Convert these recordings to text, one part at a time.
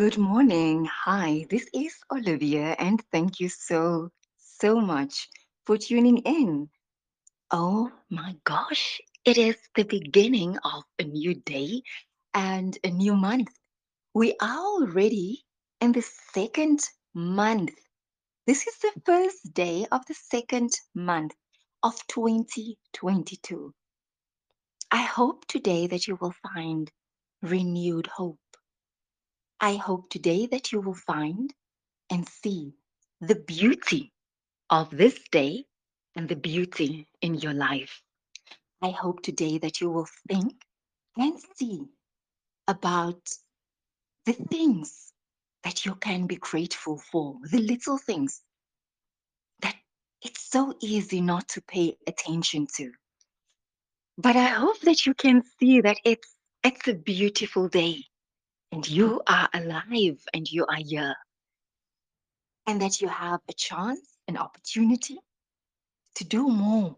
Good morning. Hi, this is Olivia, and thank you so, so much for tuning in. Oh my gosh, it is the beginning of a new day and a new month. We are already in the second month. This is the first day of the second month of 2022. I hope today that you will find renewed hope. I hope today that you will find and see the beauty of this day and the beauty in your life. I hope today that you will think and see about the things that you can be grateful for, the little things that it's so easy not to pay attention to. But I hope that you can see that it's it's a beautiful day and you are alive and you are here and that you have a chance, an opportunity to do more,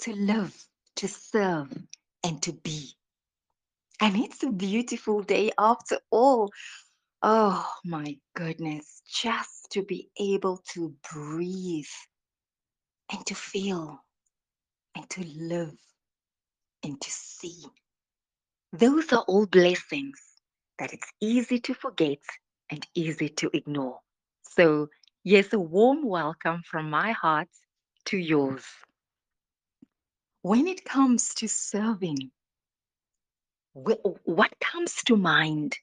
to live, to serve, and to be. And it's a beautiful day after all. Oh my goodness, just to be able to breathe and to feel and to live and to see. Those are all blessings that it's easy to forget and easy to ignore. So, yes, a warm welcome from my heart to yours. When it comes to serving, what comes to mind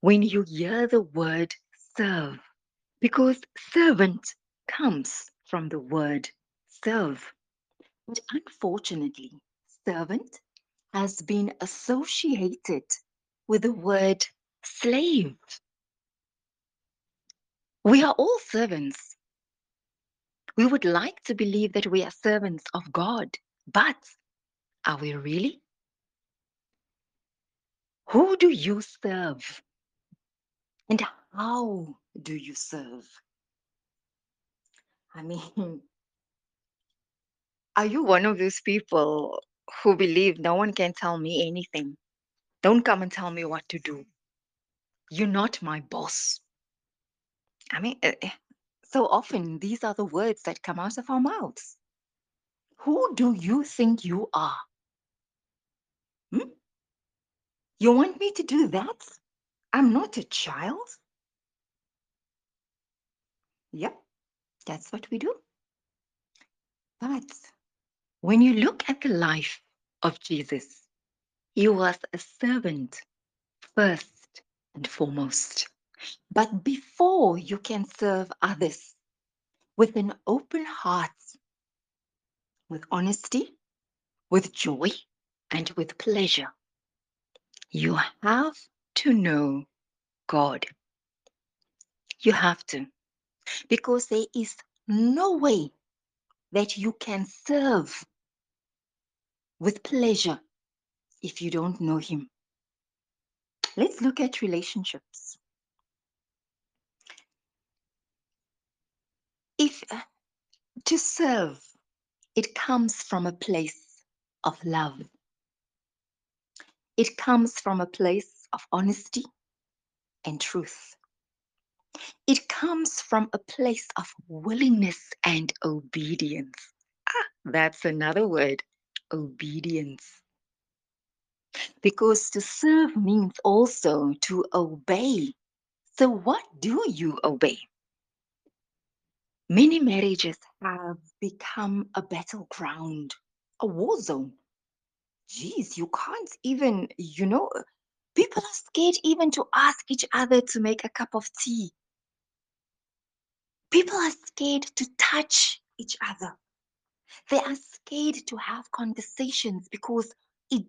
when you hear the word serve? Because servant comes from the word serve. But unfortunately, servant has been associated with the word slave. We are all servants. We would like to believe that we are servants of God, but are we really? Who do you serve? And how do you serve? I mean, are you one of those people who believe no one can tell me anything? Don't come and tell me what to do. You're not my boss. I mean, eh, eh, so often these are the words that come out of our mouths. Who do you think you are? Hmm? You want me to do that? I'm not a child. Yep, that's what we do. But when you look at the life of Jesus, he was a servant first and foremost. But before you can serve others with an open heart, with honesty, with joy, and with pleasure, you have to know God. You have to, because there is no way that you can serve with pleasure if you don't know Him. Let's look at relationships. If uh, to serve, it comes from a place of love, it comes from a place of honesty and truth. It comes from a place of willingness and obedience. Ah, that's another word obedience. Because to serve means also to obey. So, what do you obey? Many marriages have become a battleground, a war zone. Geez, you can't even, you know, people are scared even to ask each other to make a cup of tea. People are scared to touch each other. They are scared to have conversations because it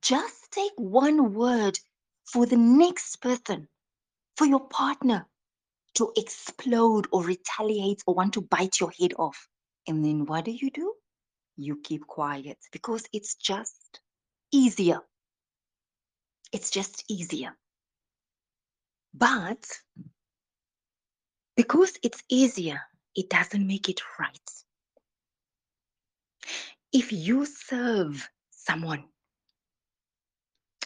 just take one word for the next person, for your partner to explode or retaliate or want to bite your head off. And then what do you do? You keep quiet because it's just easier. It's just easier. But because it's easier, it doesn't make it right. If you serve someone,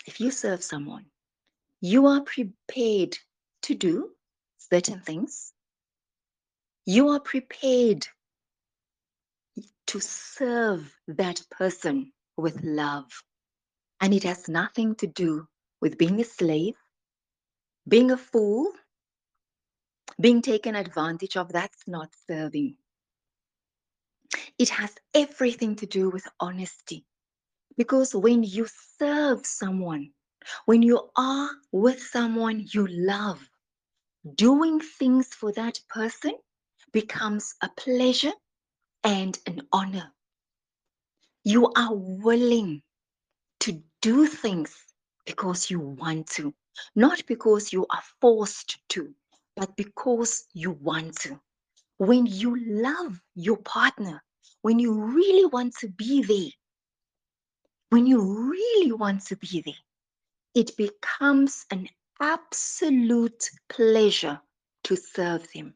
if you serve someone, you are prepared to do certain things. You are prepared to serve that person with love. And it has nothing to do with being a slave, being a fool, being taken advantage of. That's not serving. It has everything to do with honesty. Because when you serve someone, when you are with someone you love, doing things for that person becomes a pleasure and an honor. You are willing to do things because you want to, not because you are forced to, but because you want to. When you love your partner, when you really want to be there, when you really want to be there, it becomes an absolute pleasure to serve them.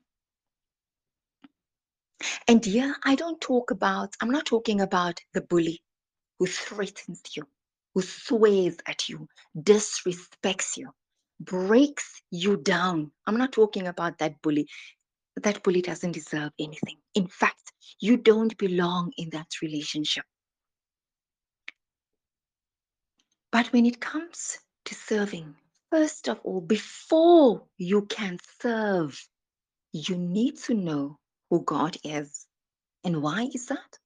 And here I don't talk about, I'm not talking about the bully who threatens you, who swears at you, disrespects you, breaks you down. I'm not talking about that bully. That bully doesn't deserve anything. In fact, you don't belong in that relationship. But when it comes to serving, first of all, before you can serve, you need to know who God is. And why is that?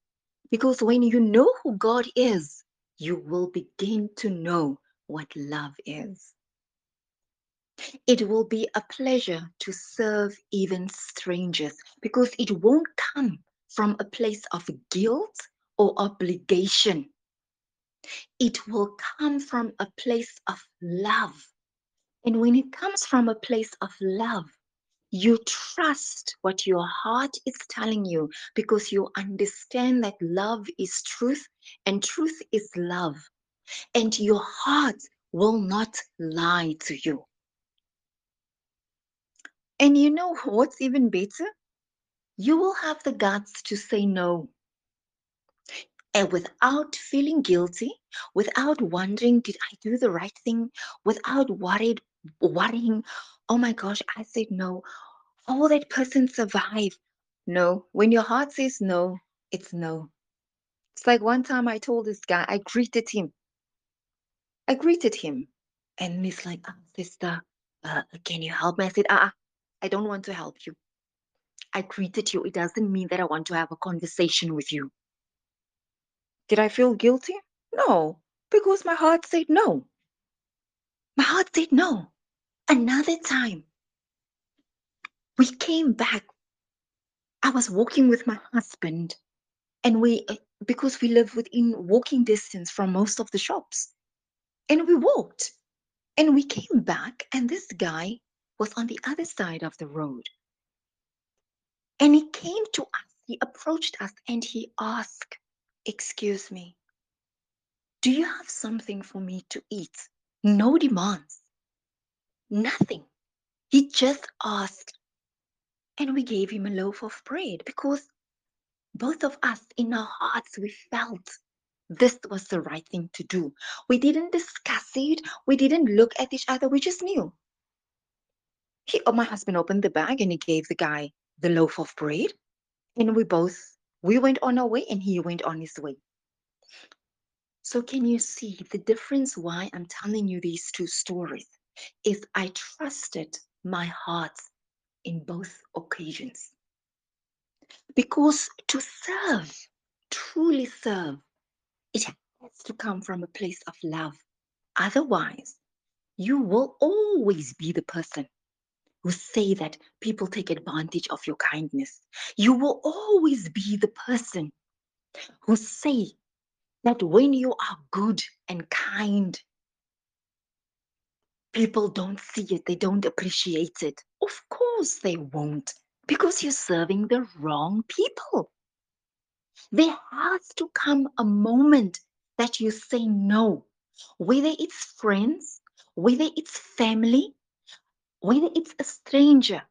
Because when you know who God is, you will begin to know what love is. It will be a pleasure to serve even strangers because it won't come from a place of guilt or obligation. It will come from a place of love. And when it comes from a place of love, you trust what your heart is telling you because you understand that love is truth and truth is love. And your heart will not lie to you. And you know what's even better? You will have the guts to say no. And without feeling guilty, without wondering, did I do the right thing? Without worried, worrying, oh my gosh, I said no. Will that person survive? No. When your heart says no, it's no. It's like one time I told this guy, I greeted him. I greeted him. And he's like, oh, sister, uh, can you help me? I said, ah, uh, I don't want to help you. I greeted you. It doesn't mean that I want to have a conversation with you. Did I feel guilty? No, because my heart said no. My heart said no. Another time, we came back. I was walking with my husband, and we, uh, because we live within walking distance from most of the shops, and we walked. And we came back, and this guy was on the other side of the road. And he came to us, he approached us, and he asked, Excuse me, do you have something for me to eat? No demands, nothing. He just asked, and we gave him a loaf of bread because both of us in our hearts we felt this was the right thing to do. We didn't discuss it, we didn't look at each other, we just knew. He, oh, my husband opened the bag and he gave the guy the loaf of bread, and we both we went on our way and he went on his way. So can you see the difference why I'm telling you these two stories is I trusted my heart in both occasions. Because to serve, truly serve, it has to come from a place of love. Otherwise, you will always be the person who say that people take advantage of your kindness. You will always be the person who say that when you are good and kind, people don't see it, they don't appreciate it. Of course they won't, because you're serving the wrong people. There has to come a moment that you say no, whether it's friends, whether it's family, whether it's a stranger,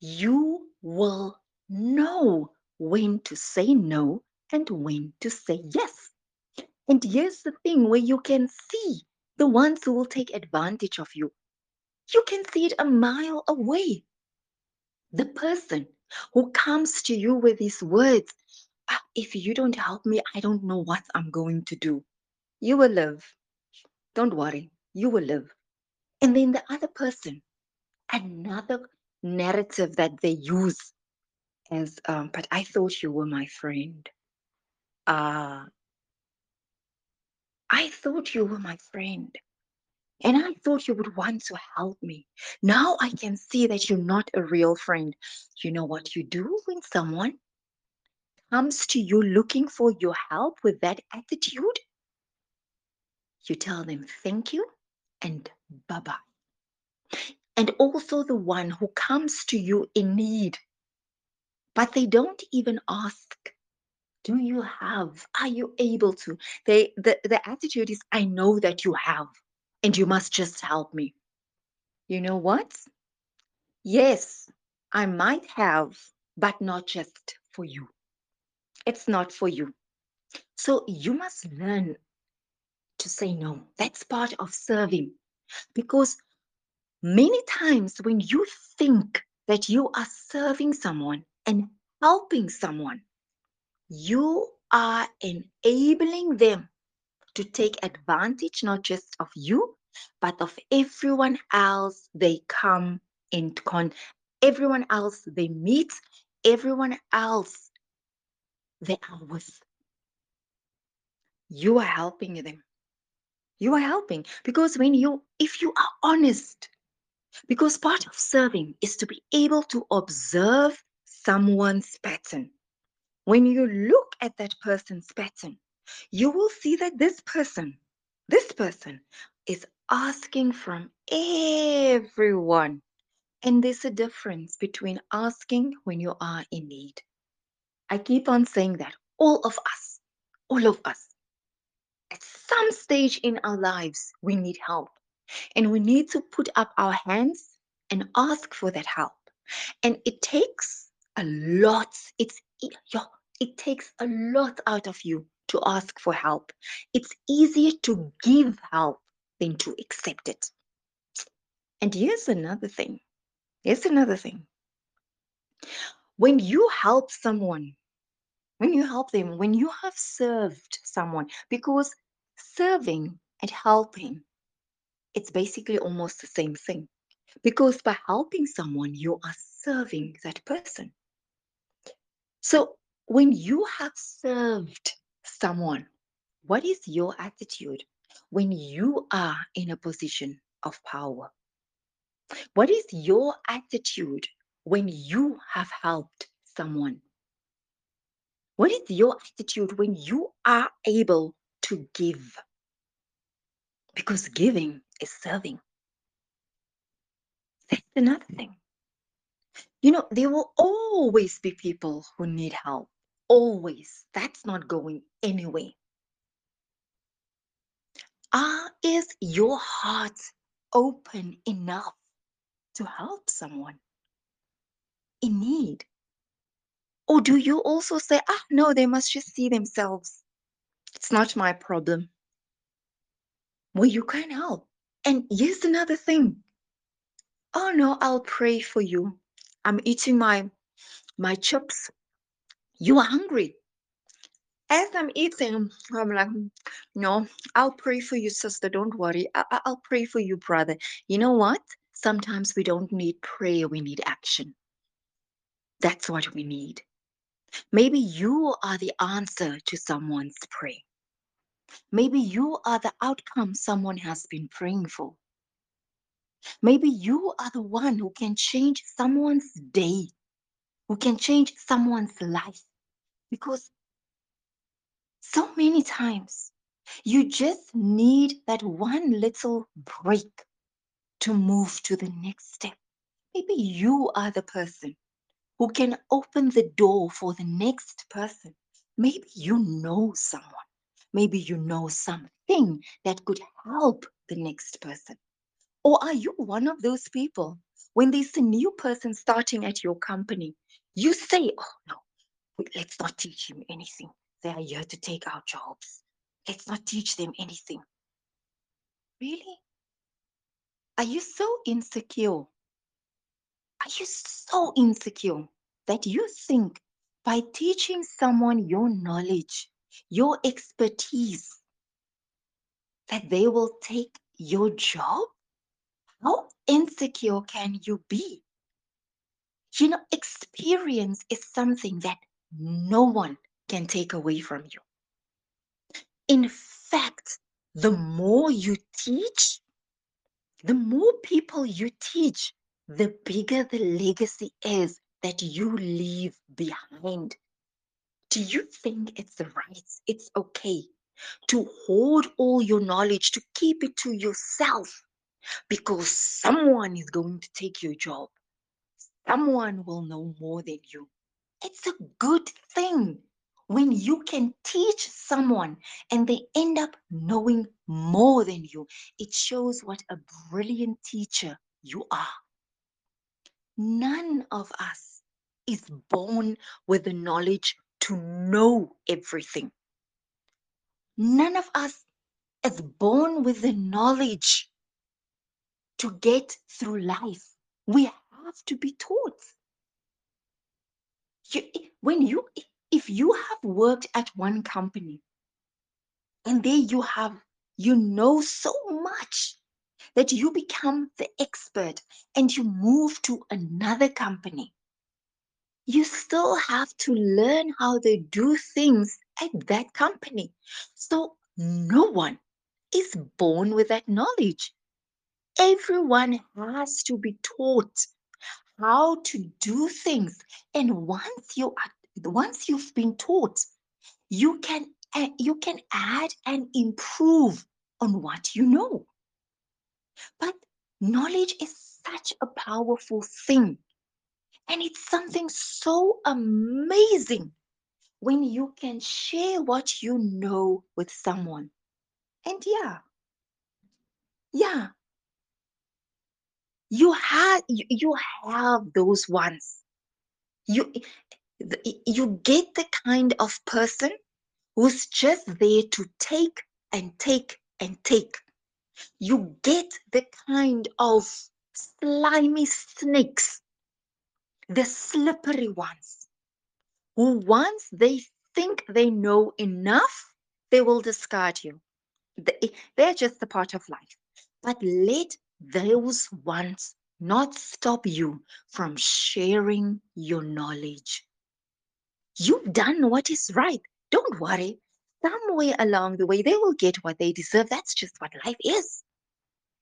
you will know when to say no and when to say yes. And here's the thing where you can see the ones who will take advantage of you. You can see it a mile away. The person who comes to you with these words, ah, if you don't help me, I don't know what I'm going to do. You will live. Don't worry, you will live. And then the other person, another narrative that they use as, um, but I thought you were my friend. Uh, I thought you were my friend. And I thought you would want to help me. Now I can see that you're not a real friend. You know what you do when someone comes to you looking for your help with that attitude? You tell them thank you and bye bye. And also the one who comes to you in need, but they don't even ask, Do you have? Are you able to? They the, the attitude is, I know that you have, and you must just help me. You know what? Yes, I might have, but not just for you. It's not for you. So you must learn to say no. That's part of serving. Because many times when you think that you are serving someone and helping someone, you are enabling them to take advantage not just of you, but of everyone else they come in con, everyone else they meet, everyone else they are with. You are helping them. You are helping because when you, if you are honest, because part of serving is to be able to observe someone's pattern. When you look at that person's pattern, you will see that this person, this person is asking from everyone. And there's a difference between asking when you are in need. I keep on saying that all of us, all of us, at some stage in our lives, we need help. And we need to put up our hands and ask for that help. And it takes a lot. It's it takes a lot out of you to ask for help. It's easier to give help than to accept it. And here's another thing. Here's another thing. When you help someone, when you help them, when you have served someone, because serving and helping, it's basically almost the same thing. Because by helping someone, you are serving that person. So when you have served someone, what is your attitude when you are in a position of power? What is your attitude when you have helped someone? What is your attitude when you are able to give? Because giving is serving. That's another thing. You know, there will always be people who need help. Always. That's not going anywhere. Ah, is your heart open enough to help someone in need? Or do you also say, ah, no, they must just see themselves? It's not my problem. Well, you can help. And here's another thing. Oh no, I'll pray for you. I'm eating my my chips. You are hungry. As I'm eating, I'm like, no, I'll pray for you, sister. Don't worry. I- I'll pray for you, brother. You know what? Sometimes we don't need prayer, we need action. That's what we need. Maybe you are the answer to someone's prayer. Maybe you are the outcome someone has been praying for. Maybe you are the one who can change someone's day, who can change someone's life. Because so many times you just need that one little break to move to the next step. Maybe you are the person who can open the door for the next person. Maybe you know someone Maybe you know something that could help the next person. Or are you one of those people when there's a new person starting at your company, you say, oh no, let's not teach him anything. They are here to take our jobs. Let's not teach them anything. Really? Are you so insecure? Are you so insecure that you think by teaching someone your knowledge, your expertise, that they will take your job? How insecure can you be? You know, experience is something that no one can take away from you. In fact, the more you teach, the more people you teach, the bigger the legacy is that you leave behind. Do you think it's the right? It's okay to hoard all your knowledge, to keep it to yourself because someone is going to take your job. Someone will know more than you. It's a good thing when you can teach someone and they end up knowing more than you. It shows what a brilliant teacher you are. None of us is born with the knowledge to know everything. None of us is born with the knowledge to get through life. We have to be taught. You, when you, if you have worked at one company and there you have, you know so much that you become the expert and you move to another company, you still have to learn how they do things at that company. So no one is born with that knowledge. Everyone has to be taught how to do things. And once you are once you've been taught, you can you can add and improve on what you know. But knowledge is such a powerful thing. And it's something so amazing when you can share what you know with someone. And yeah, yeah, you have you, have those ones. You you get the kind of person who's just there to take and take and take. You get the kind of slimy snakes, the slippery ones, who once they think they know enough, they will discard you. Eh, they're just a part of life. But let those ones not stop you from sharing your knowledge. You've done what is right. Don't worry. Somewhere along the way, they will get what they deserve. That's just what life is.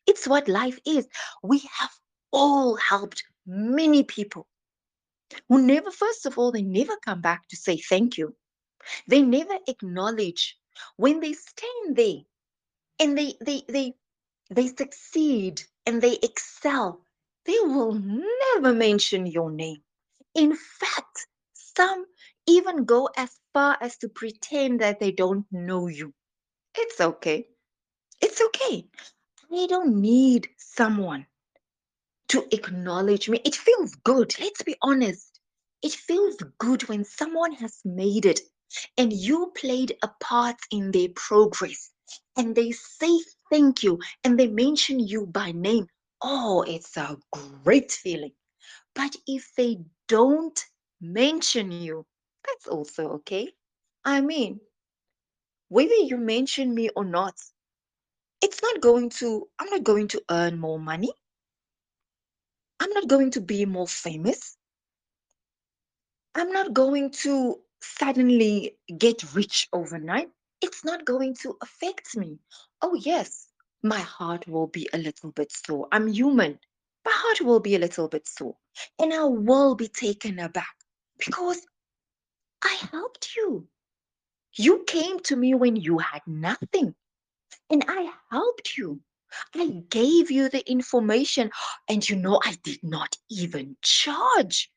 It's what life is. We have all helped many people who never, first of all, they never come back to say thank you. They never acknowledge when they stand there and they they they they succeed and they excel. They will never mention your name. In fact, some even go as far as to pretend that they don't know you. It's okay. It's okay. I don't need someone to acknowledge me. It feels good. Let's be honest. It feels good when someone has made it and you played a part in their progress and they say thank you and they mention you by name. Oh, it's a great feeling. But if they don't mention you, that's also okay. I mean, whether you mention me or not, it's not going to, I'm not going to earn more money. I'm not going to be more famous. I'm not going to suddenly get rich overnight. It's not going to affect me. Oh, yes, my heart will be a little bit sore. I'm human. My heart will be a little bit sore. And I will be taken aback because I helped you. You came to me when you had nothing, and I helped you. I gave you the information, and you know, I did not even charge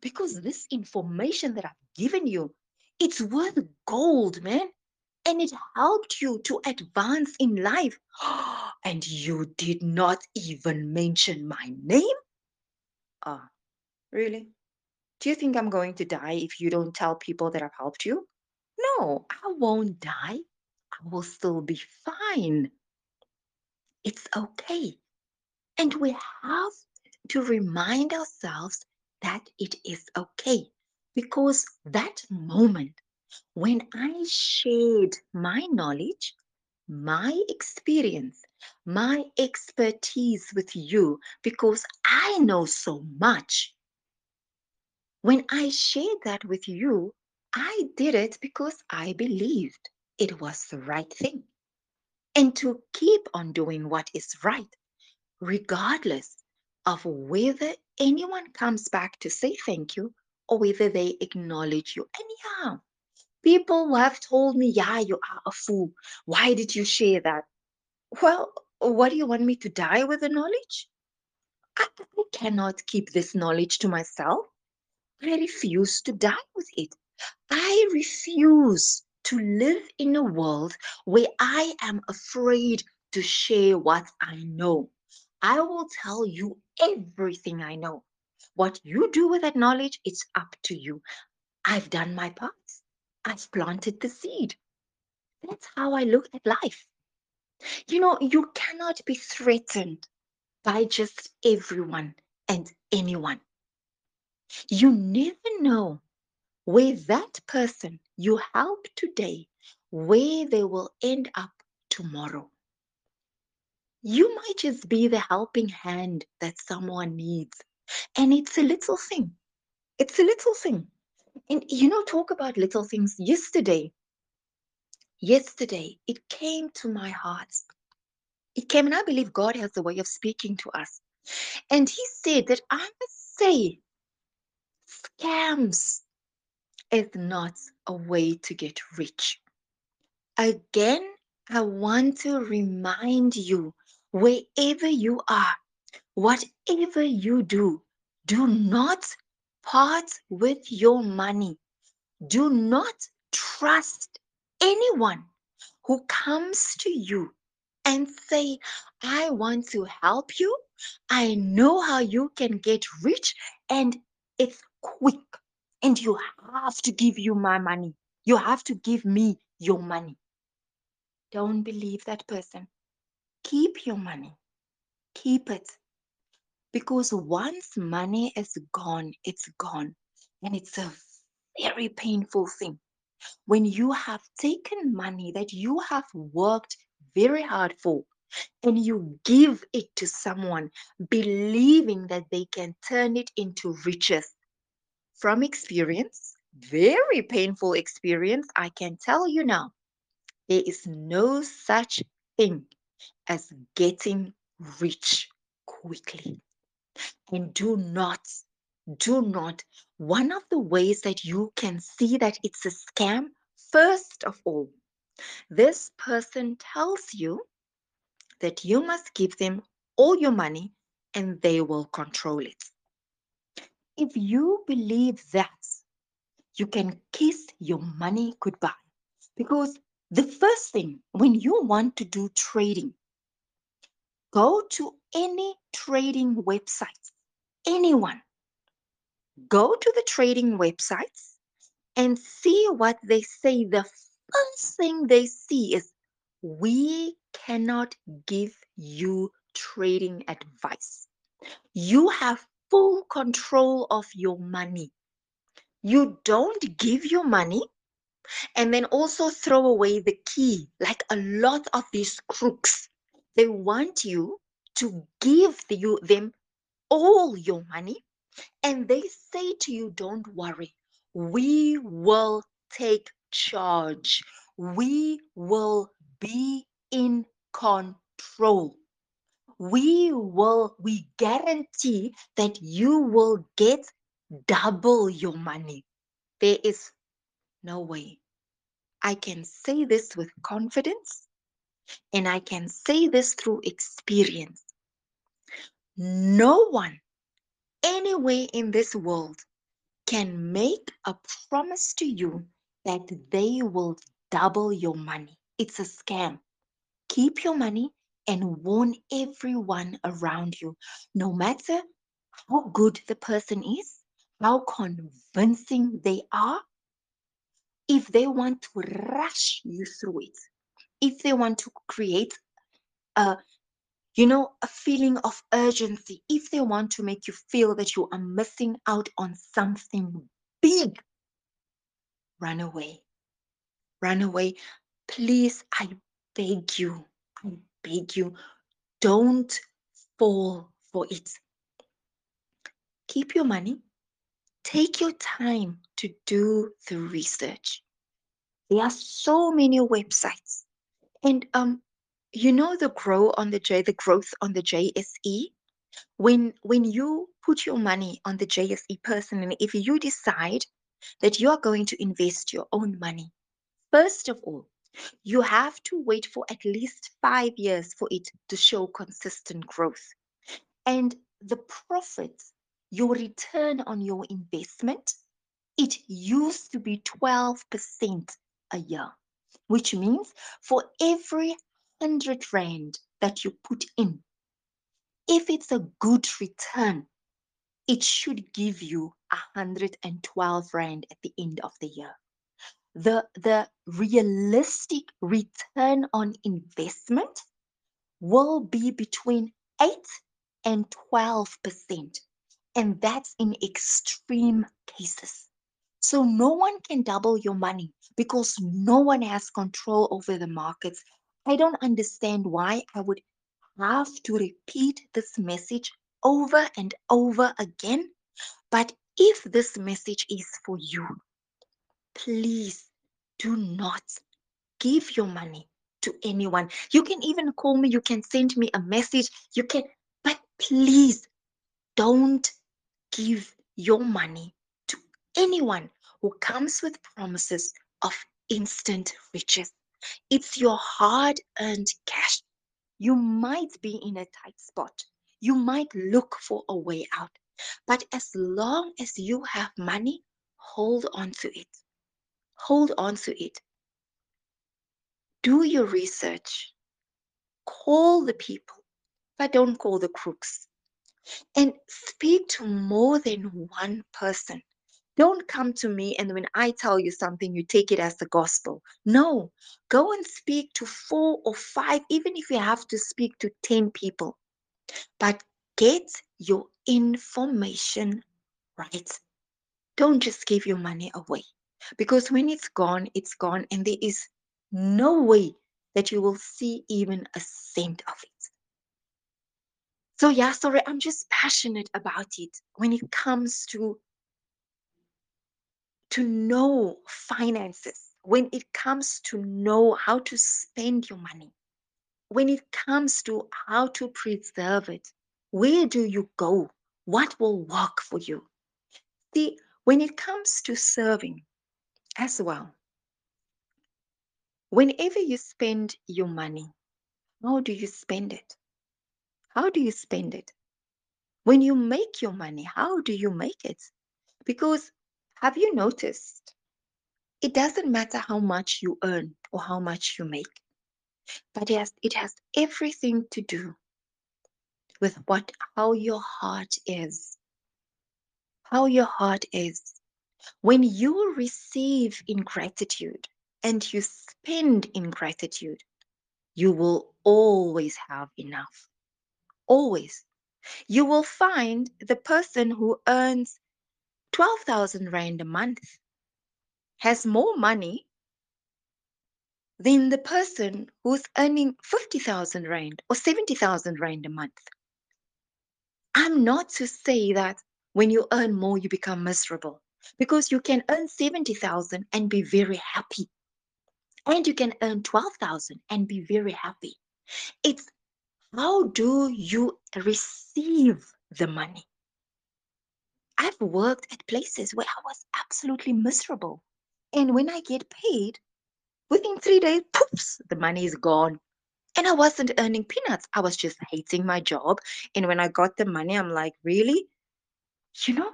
because this information that I've given you, it's worth gold, man. And it helped you to advance in life. And you did not even mention my name? Ah, really? Do you think I'm going to die if you don't tell people that I've helped you? No, I won't die. I will still be fine. It's okay. And we have to remind ourselves that it is okay because that moment when I shared my knowledge, my experience, my expertise with you, because I know so much, when I shared that with you, I did it because I believed it was the right thing. And to keep on doing what is right, regardless of whether anyone comes back to say thank you or whether they acknowledge you. Anyhow, people have told me, yeah, you are a fool. Why did you share that? Well, what do you want me to die with the knowledge? I, I cannot keep this knowledge to myself. I refuse to die with it. I refuse to live in a world where I am afraid to share what I know. I will tell you everything I know. What you do with that knowledge, it's up to you. I've done my part. I've planted the seed. That's how I look at life. You know, you cannot be threatened by just everyone and anyone. You never know where that person you help today, where they will end up tomorrow. You might just be the helping hand that someone needs. And it's a little thing. It's a little thing. And you know, talk about little things. Yesterday, yesterday, it came to my heart. It came, and I believe God has a way of speaking to us. And He said that I must say, scams is not a way to get rich. Again, I want to remind you wherever you are, whatever you do, do not part with your money. Do not trust anyone who comes to you and say, I want to help you. I know how you can get rich and it's quick. And you have to give you my money. You have to give me your money. Don't believe that person. Keep your money. Keep it. Because once money is gone, it's gone. And it's a very painful thing. When you have taken money that you have worked very hard for and you give it to someone believing that they can turn it into riches from experience, very painful experience, I can tell you now, there is no such thing as getting rich quickly. And do not, do not, one of the ways that you can see that it's a scam, first of all, this person tells you that you must give them all your money and they will control it. If you believe that, you can kiss your money goodbye. Because the first thing when you want to do trading, go to any trading websites, anyone. Go to the trading websites and see what they say. The first thing they see is we cannot give you trading advice. You have full control of your money. You don't give your money and then also throw away the key, like a lot of these crooks. They want you to give you, them all your money and they say to you, Don't worry, we will take charge, we will be in control we will we guarantee that you will get double your money. There is no way. I can say this with confidence and i can say this through experience. No one anywhere in this world can make a promise to you that they will double your money. It's a scam. Keep your money and warn everyone around you, no matter how good the person is, how convincing they are. If they want to rush you through it, if they want to create a you know, a feeling of urgency, if they want to make you feel that you are missing out on something big, run away. Run away. Please, I beg you, You, don't fall for it. Keep your money. Take your time to do the research. There are so many websites. And um, you know the grow on the J, the growth on the JSE. When when you put your money on the JSE personally, if you decide that you are going to invest your own money, first of all, you have to wait for at least five years for it to show consistent growth. And the profits, your return on your investment, it used to be 12% a year, which means for every 100 Rand that you put in, if it's a good return, it should give you 112 Rand at the end of the year. The, the realistic return on investment will be between 8 and 12%. And that's in extreme cases. So no one can double your money because no one has control over the markets. I don't understand why I would have to repeat this message over and over again. But if this message is for you, please do not give your money to anyone. You can even call me, you can send me a message, you can, but please don't give your money to anyone who comes with promises of instant riches. It's your hard earned cash. You might be in a tight spot. You might look for a way out. But as long as you have money, hold on to it. Hold on to it. Do your research. Call the people, but don't call the crooks. And speak to more than one person. Don't come to me and when I tell you something, you take it as the gospel. No, go and speak to four or five, even if you have to speak to 10 people. But get your information right. Don't just give your money away because when it's gone, it's gone, and there is no way that you will see even a cent of it. So, yeah, sorry, I'm just passionate about it when it comes to to know finances, when it comes to know how to spend your money, when it comes to how to preserve it, where do you go? What will work for you? See, when it comes to serving as well, whenever you spend your money, how do you spend it? How do you spend it? When you make your money, how do you make it? Because have you noticed? It doesn't matter how much you earn or how much you make, but it has, it has everything to do with what how your heart is. How your heart is. When you receive in gratitude and you spend in gratitude, you will always have enough. Always. You will find the person who earns 12,000 Rand a month has more money than the person who's earning 50,000 Rand or 70,000 Rand a month. I'm not to say that when you earn more, you become miserable because you can earn 70,000 and be very happy. And you can earn 12,000 and be very happy. It's how do you receive the money? I've worked at places where I was absolutely miserable. And when I get paid, within three days, poops, the money is gone. And I wasn't earning peanuts. I was just hating my job. And when I got the money, I'm like, really? You know?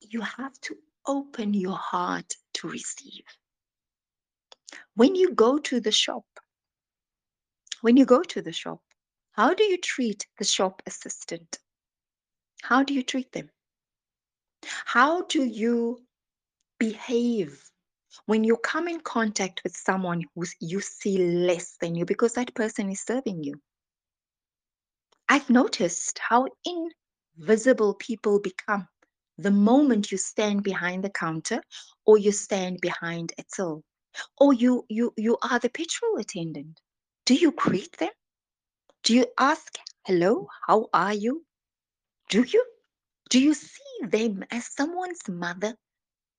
You have to open your heart to receive. When you go to the shop, when you go to the shop, how do you treat the shop assistant? How do you treat them? How do you behave when you come in contact with someone who you see less than you because that person is serving you? I've noticed how invisible people become the moment you stand behind the counter or you stand behind a till or you you you are the petrol attendant. Do you greet them? Do you ask, hello, how are you? Do you? Do you see them as someone's mother,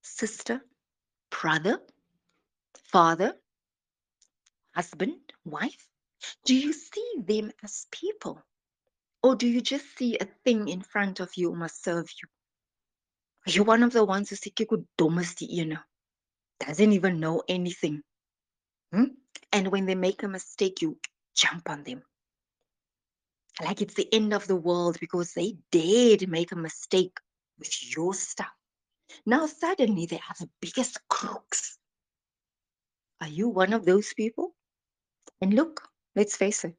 sister, brother, father, husband, wife? Do you see them as people? Or do you just see a thing in front of you must serve you? Are one of the ones who doesn't even know anything? Hmm? And when they make a mistake, you jump on them. Like it's the end of the world because they dared make a mistake with your stuff. Now suddenly they are the biggest crooks. Are you one of those people? And look, let's face it.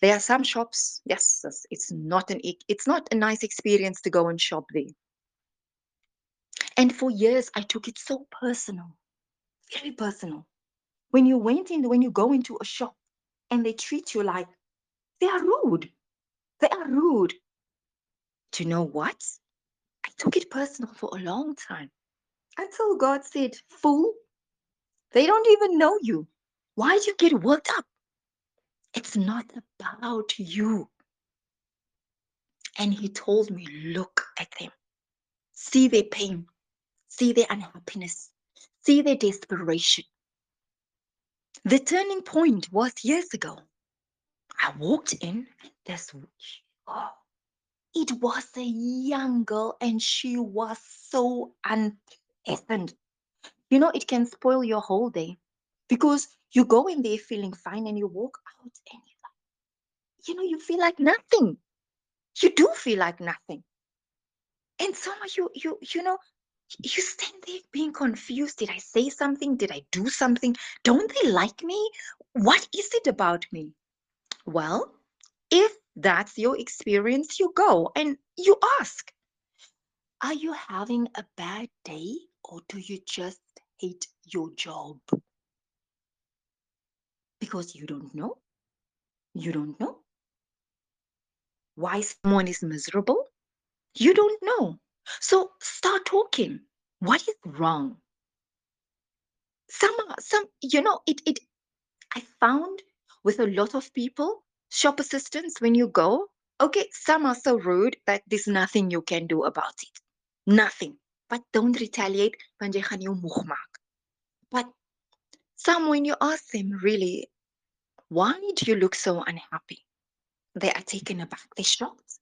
There are some shops, yes, it's not an it's not a nice experience to go and shop there. And for years I took it so personal, very personal. When you went in, when you go into a shop and they treat you like they are rude. They are rude. Do you know what? I took it personal for a long time until God said, Fool, they don't even know you. Why do you get worked up? It's not about you. And He told me, Look at them. See their pain. See their unhappiness. See their desperation. The turning point was years ago. I walked in, this oh, it was a young girl and she was so unpleasant. You know, it can spoil your whole day because you go in there feeling fine and you walk out and you like, you know, you feel like nothing. You do feel like nothing. And some of you, you, you know, you stand there being confused. Did I say something? Did I do something? Don't they like me? What is it about me? Well, if that's your experience, you go and you ask Are you having a bad day or do you just hate your job? Because you don't know. You don't know. Why someone is miserable? You don't know. So start talking. What is wrong? Some, some, you know, it, it, I found with a lot of people, shop assistants, when you go, okay, some are so rude that there's nothing you can do about it. Nothing. But don't retaliate, want jy. But some when you ask them really, why do you look so unhappy? They are taken aback, they're shocked.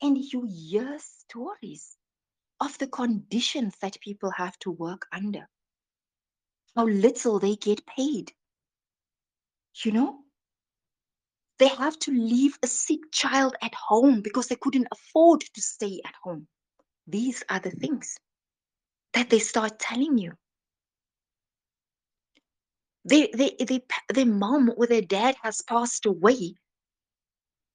And you hear stories of the conditions that people have to work under, how little they get paid, you know? They have to leave a sick child at home because they couldn't afford to stay at home. These are the things that they start telling you. They, they, they, their mom or their dad has passed away,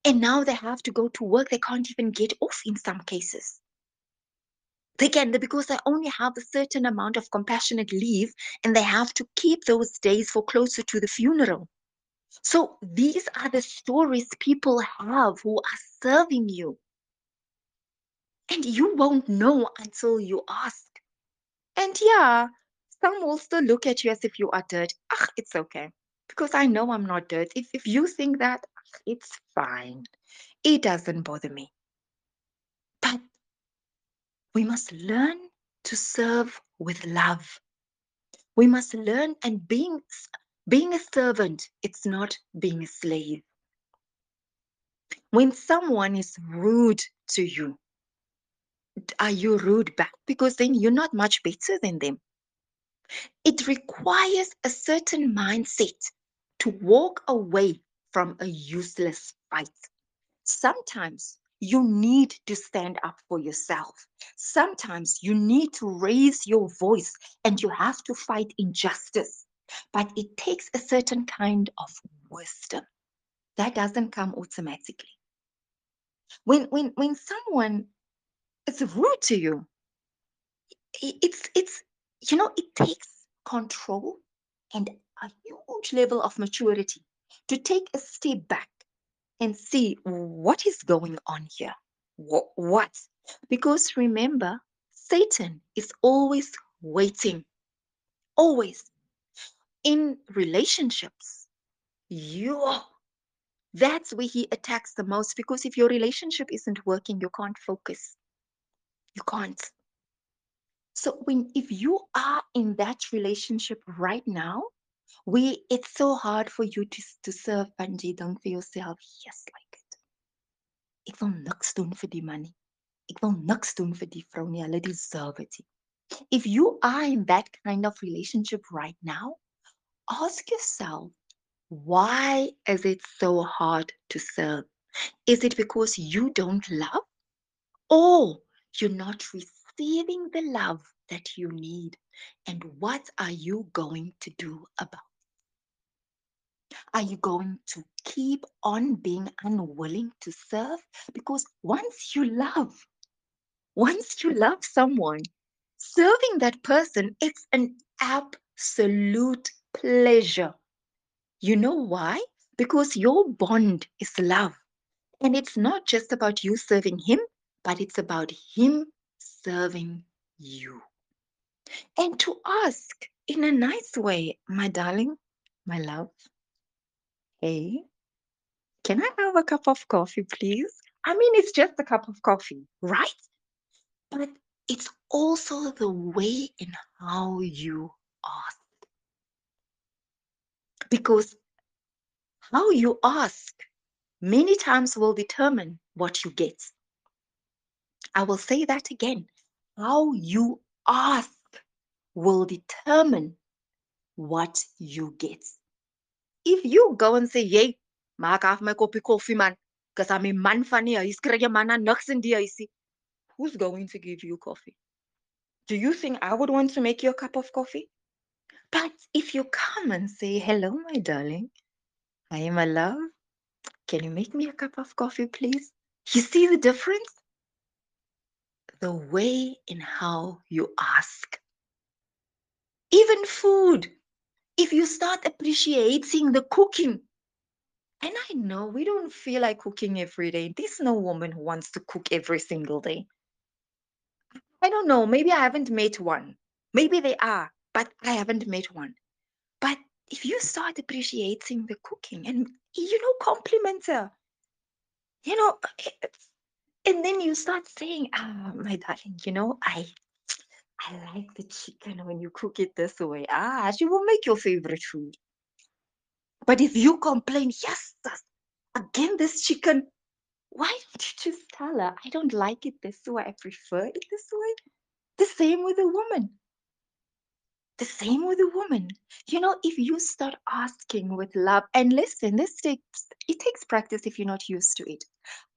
and now they have to go to work. They can't even get off in some cases. They can because they only have a certain amount of compassionate leave, and they have to keep those days for closer to the funeral. So these are the stories people have who are serving you. And you won't know until you ask. And yeah, some will still look at you as if you are dirt. Ah, it's okay. Because I know I'm not dirt. If, if you think that, it's fine. It doesn't bother me. But we must learn to serve with love. We must learn and being being a servant, it's not being a slave. When someone is rude to you, are you rude back? Because then you're not much better than them. It requires a certain mindset to walk away from a useless fight. Sometimes you need to stand up for yourself. Sometimes you need to raise your voice and you have to fight injustice but it takes a certain kind of wisdom that doesn't come automatically when when when someone is rude to you it's it's you know it takes control and a huge level of maturity to take a step back and see what is going on here. Wh- What? Because remember, Satan is always waiting, always in relationships. You that's where he attacks the most because if your relationship isn't working, you can't focus. You can't. So when if you are in that relationship right now, we it's so hard for you to to serve Angie, dink vir jouself, yes, like it. Ek wil niks doen vir die man nie. Ek wil niks doen vir die vrou nie. Hulle deserve it. If you are in that kind of relationship right now, ask yourself, why is it so hard to serve? Is it because you don't love? Or you're not receiving the love that you need? And what are you going to do about it? Are you going to keep on being unwilling to serve? Because once you love, once you love someone, serving that person, it's an absolute pleasure. You know why? Because your bond is love. And it's not just about you serving him, but it's about him serving you. And to ask in a nice way, my darling, my love, hey, can I have a cup of coffee, please? I mean, it's just a cup of coffee, right? But it's also the way in how you ask. Because how you ask many times will determine what you get. I will say that again. How you ask will determine what you get. If you go and say, Yay, maak af my koppie koffie man, because I'm a man van die huis, kry jy man niks in die huisie. Who's going to give you coffee? Do you think I would want to make you a cup of coffee? But if you come and say, Hello, my darling, I am a love. Can you make me a cup of coffee, please? You see the difference? The way in how you ask. Even food. If you start appreciating the cooking, and I know we don't feel like cooking every day. There's no woman who wants to cook every single day. I don't know. Maybe I haven't met one. Maybe they are, but I haven't met one. But if you start appreciating the cooking and, you know, compliment her, you know, and then you start saying, ah, my darling, you know, I I like the chicken when you cook it this way. Ah, she will make your favorite food. But if you complain, yes, again, this chicken, why don't you just tell her, I don't like it this way, I prefer it this way? The same with a woman. The same with a woman. You know, if you start asking with love, and listen, this takes it takes practice if you're not used to it.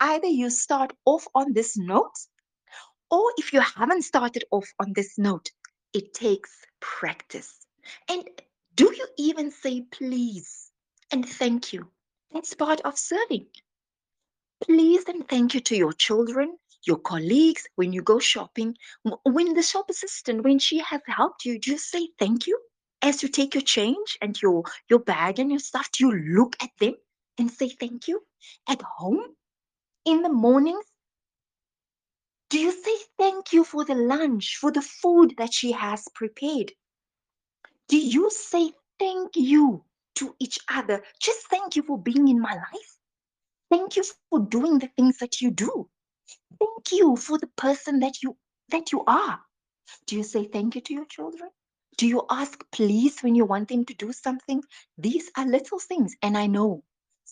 Either you start off on this note, or if you haven't started off on this note, it takes practice. And do you even say please and thank you? That's part of serving. Please and thank you to your children, your colleagues, when you go shopping, when the shop assistant, when she has helped you, just say thank you as you take your change and your your bag and your stuff. Do you look at them and say thank you? At home, in the mornings, do you say thank you for the lunch, for the food that she has prepared? Do you say thank you to each other? Just thank you for being in my life. Thank you for doing the things that you do. Thank you for the person that you that you are. Do you say thank you to your children? Do you ask please when you want them to do something? These are little things. And I know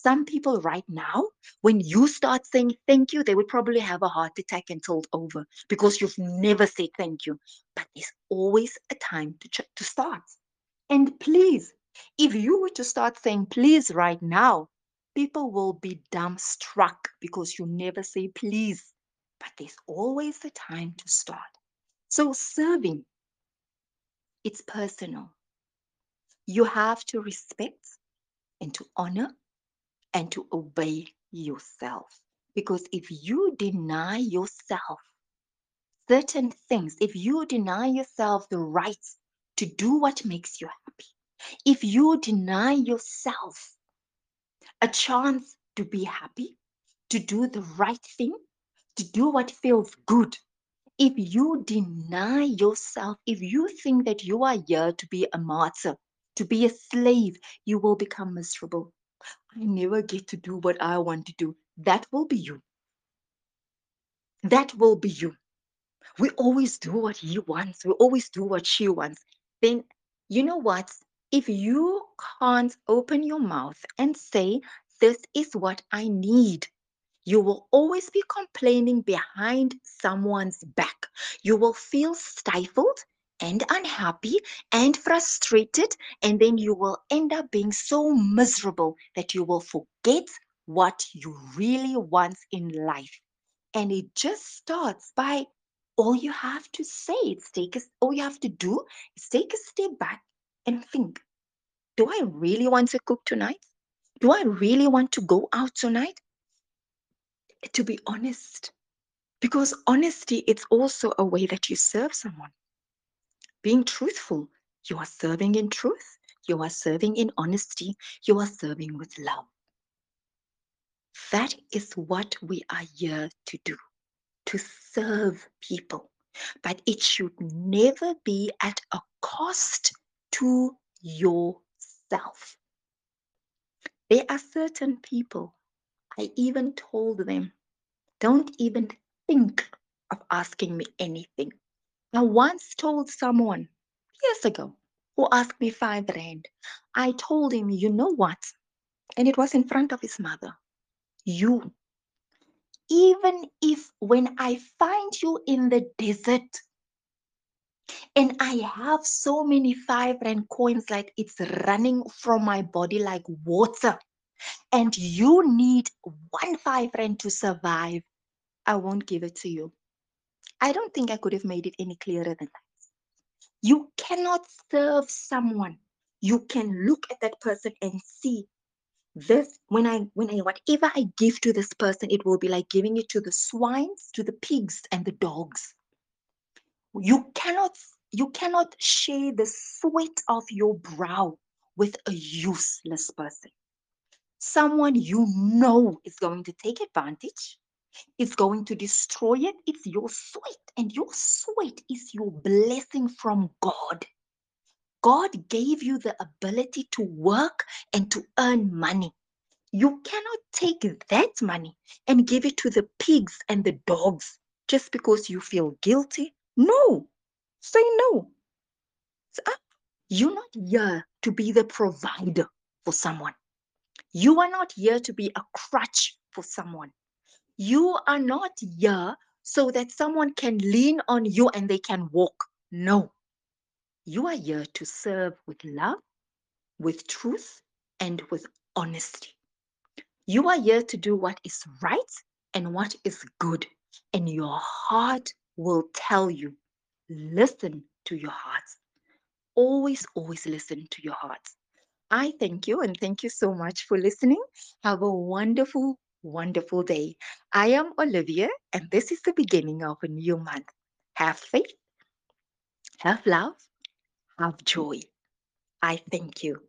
some people right now, when you start saying thank you, they would probably have a heart attack and tilt over because you've never said thank you. But there's always a time to, ch- to start. And please, if you were to start saying please right now, people will be dumbstruck because you never say please. But there's always a time to start. So serving, it's personal. You have to respect and to honor and to obey yourself. Because if you deny yourself certain things, if you deny yourself the right to do what makes you happy, if you deny yourself a chance to be happy, to do the right thing, to do what feels good. If you deny yourself, if you think that you are here to be a martyr, to be a slave, you will become miserable. I never get to do what I want to do. That will be you. That will be you. We always do what he wants. We always do what she wants. Then, you know what? If you can't open your mouth and say, This is what I need, you will always be complaining behind someone's back. You will feel stifled and unhappy and frustrated, and then you will end up being so miserable that you will forget what you really want in life. And it just starts by all you have to say. Is take a, all you have to do is take a step back and think do i really want to cook tonight? Do i really want to go out tonight? To be honest because honesty it's also a way that you serve someone being truthful. You are serving in truth. You are serving in honesty. You are serving with love. That is what we are here to do to serve people, but it should never be at a cost to yourself. There are certain people, I even told them, don't even think of asking me anything. I once told someone years ago who asked me five rand, I told him, you know what? And it was in front of his mother. You even if when I find you in the desert and I have so many five rand coins, like it's running from my body like water, and you need one five rand to survive, I won't give it to you. I don't think I could have made it any clearer than that. You cannot serve someone. You can look at that person and see this when i when i whatever i give to this person it will be like giving it to the swines to the pigs and the dogs you cannot you cannot share the sweat of your brow with a useless person someone you know is going to take advantage is going to destroy it it's your sweat and your sweat is your blessing from god God gave you the ability to work and to earn money. You cannot take that money and give it to the pigs and the dogs just because you feel guilty. No, say no. You're not here to be the provider for someone. You are not here to be a crutch for someone. You are not here so that someone can lean on you and they can walk. No. You are here to serve with love, with truth, and with honesty. You are here to do what is right and what is good, and your heart will tell you. Listen to your heart. Always, always listen to your heart. I thank you and thank you so much for listening. Have a wonderful, wonderful day. I am Olivia, and this is the beginning of a new month. Have faith, have love, have joy. I thank you.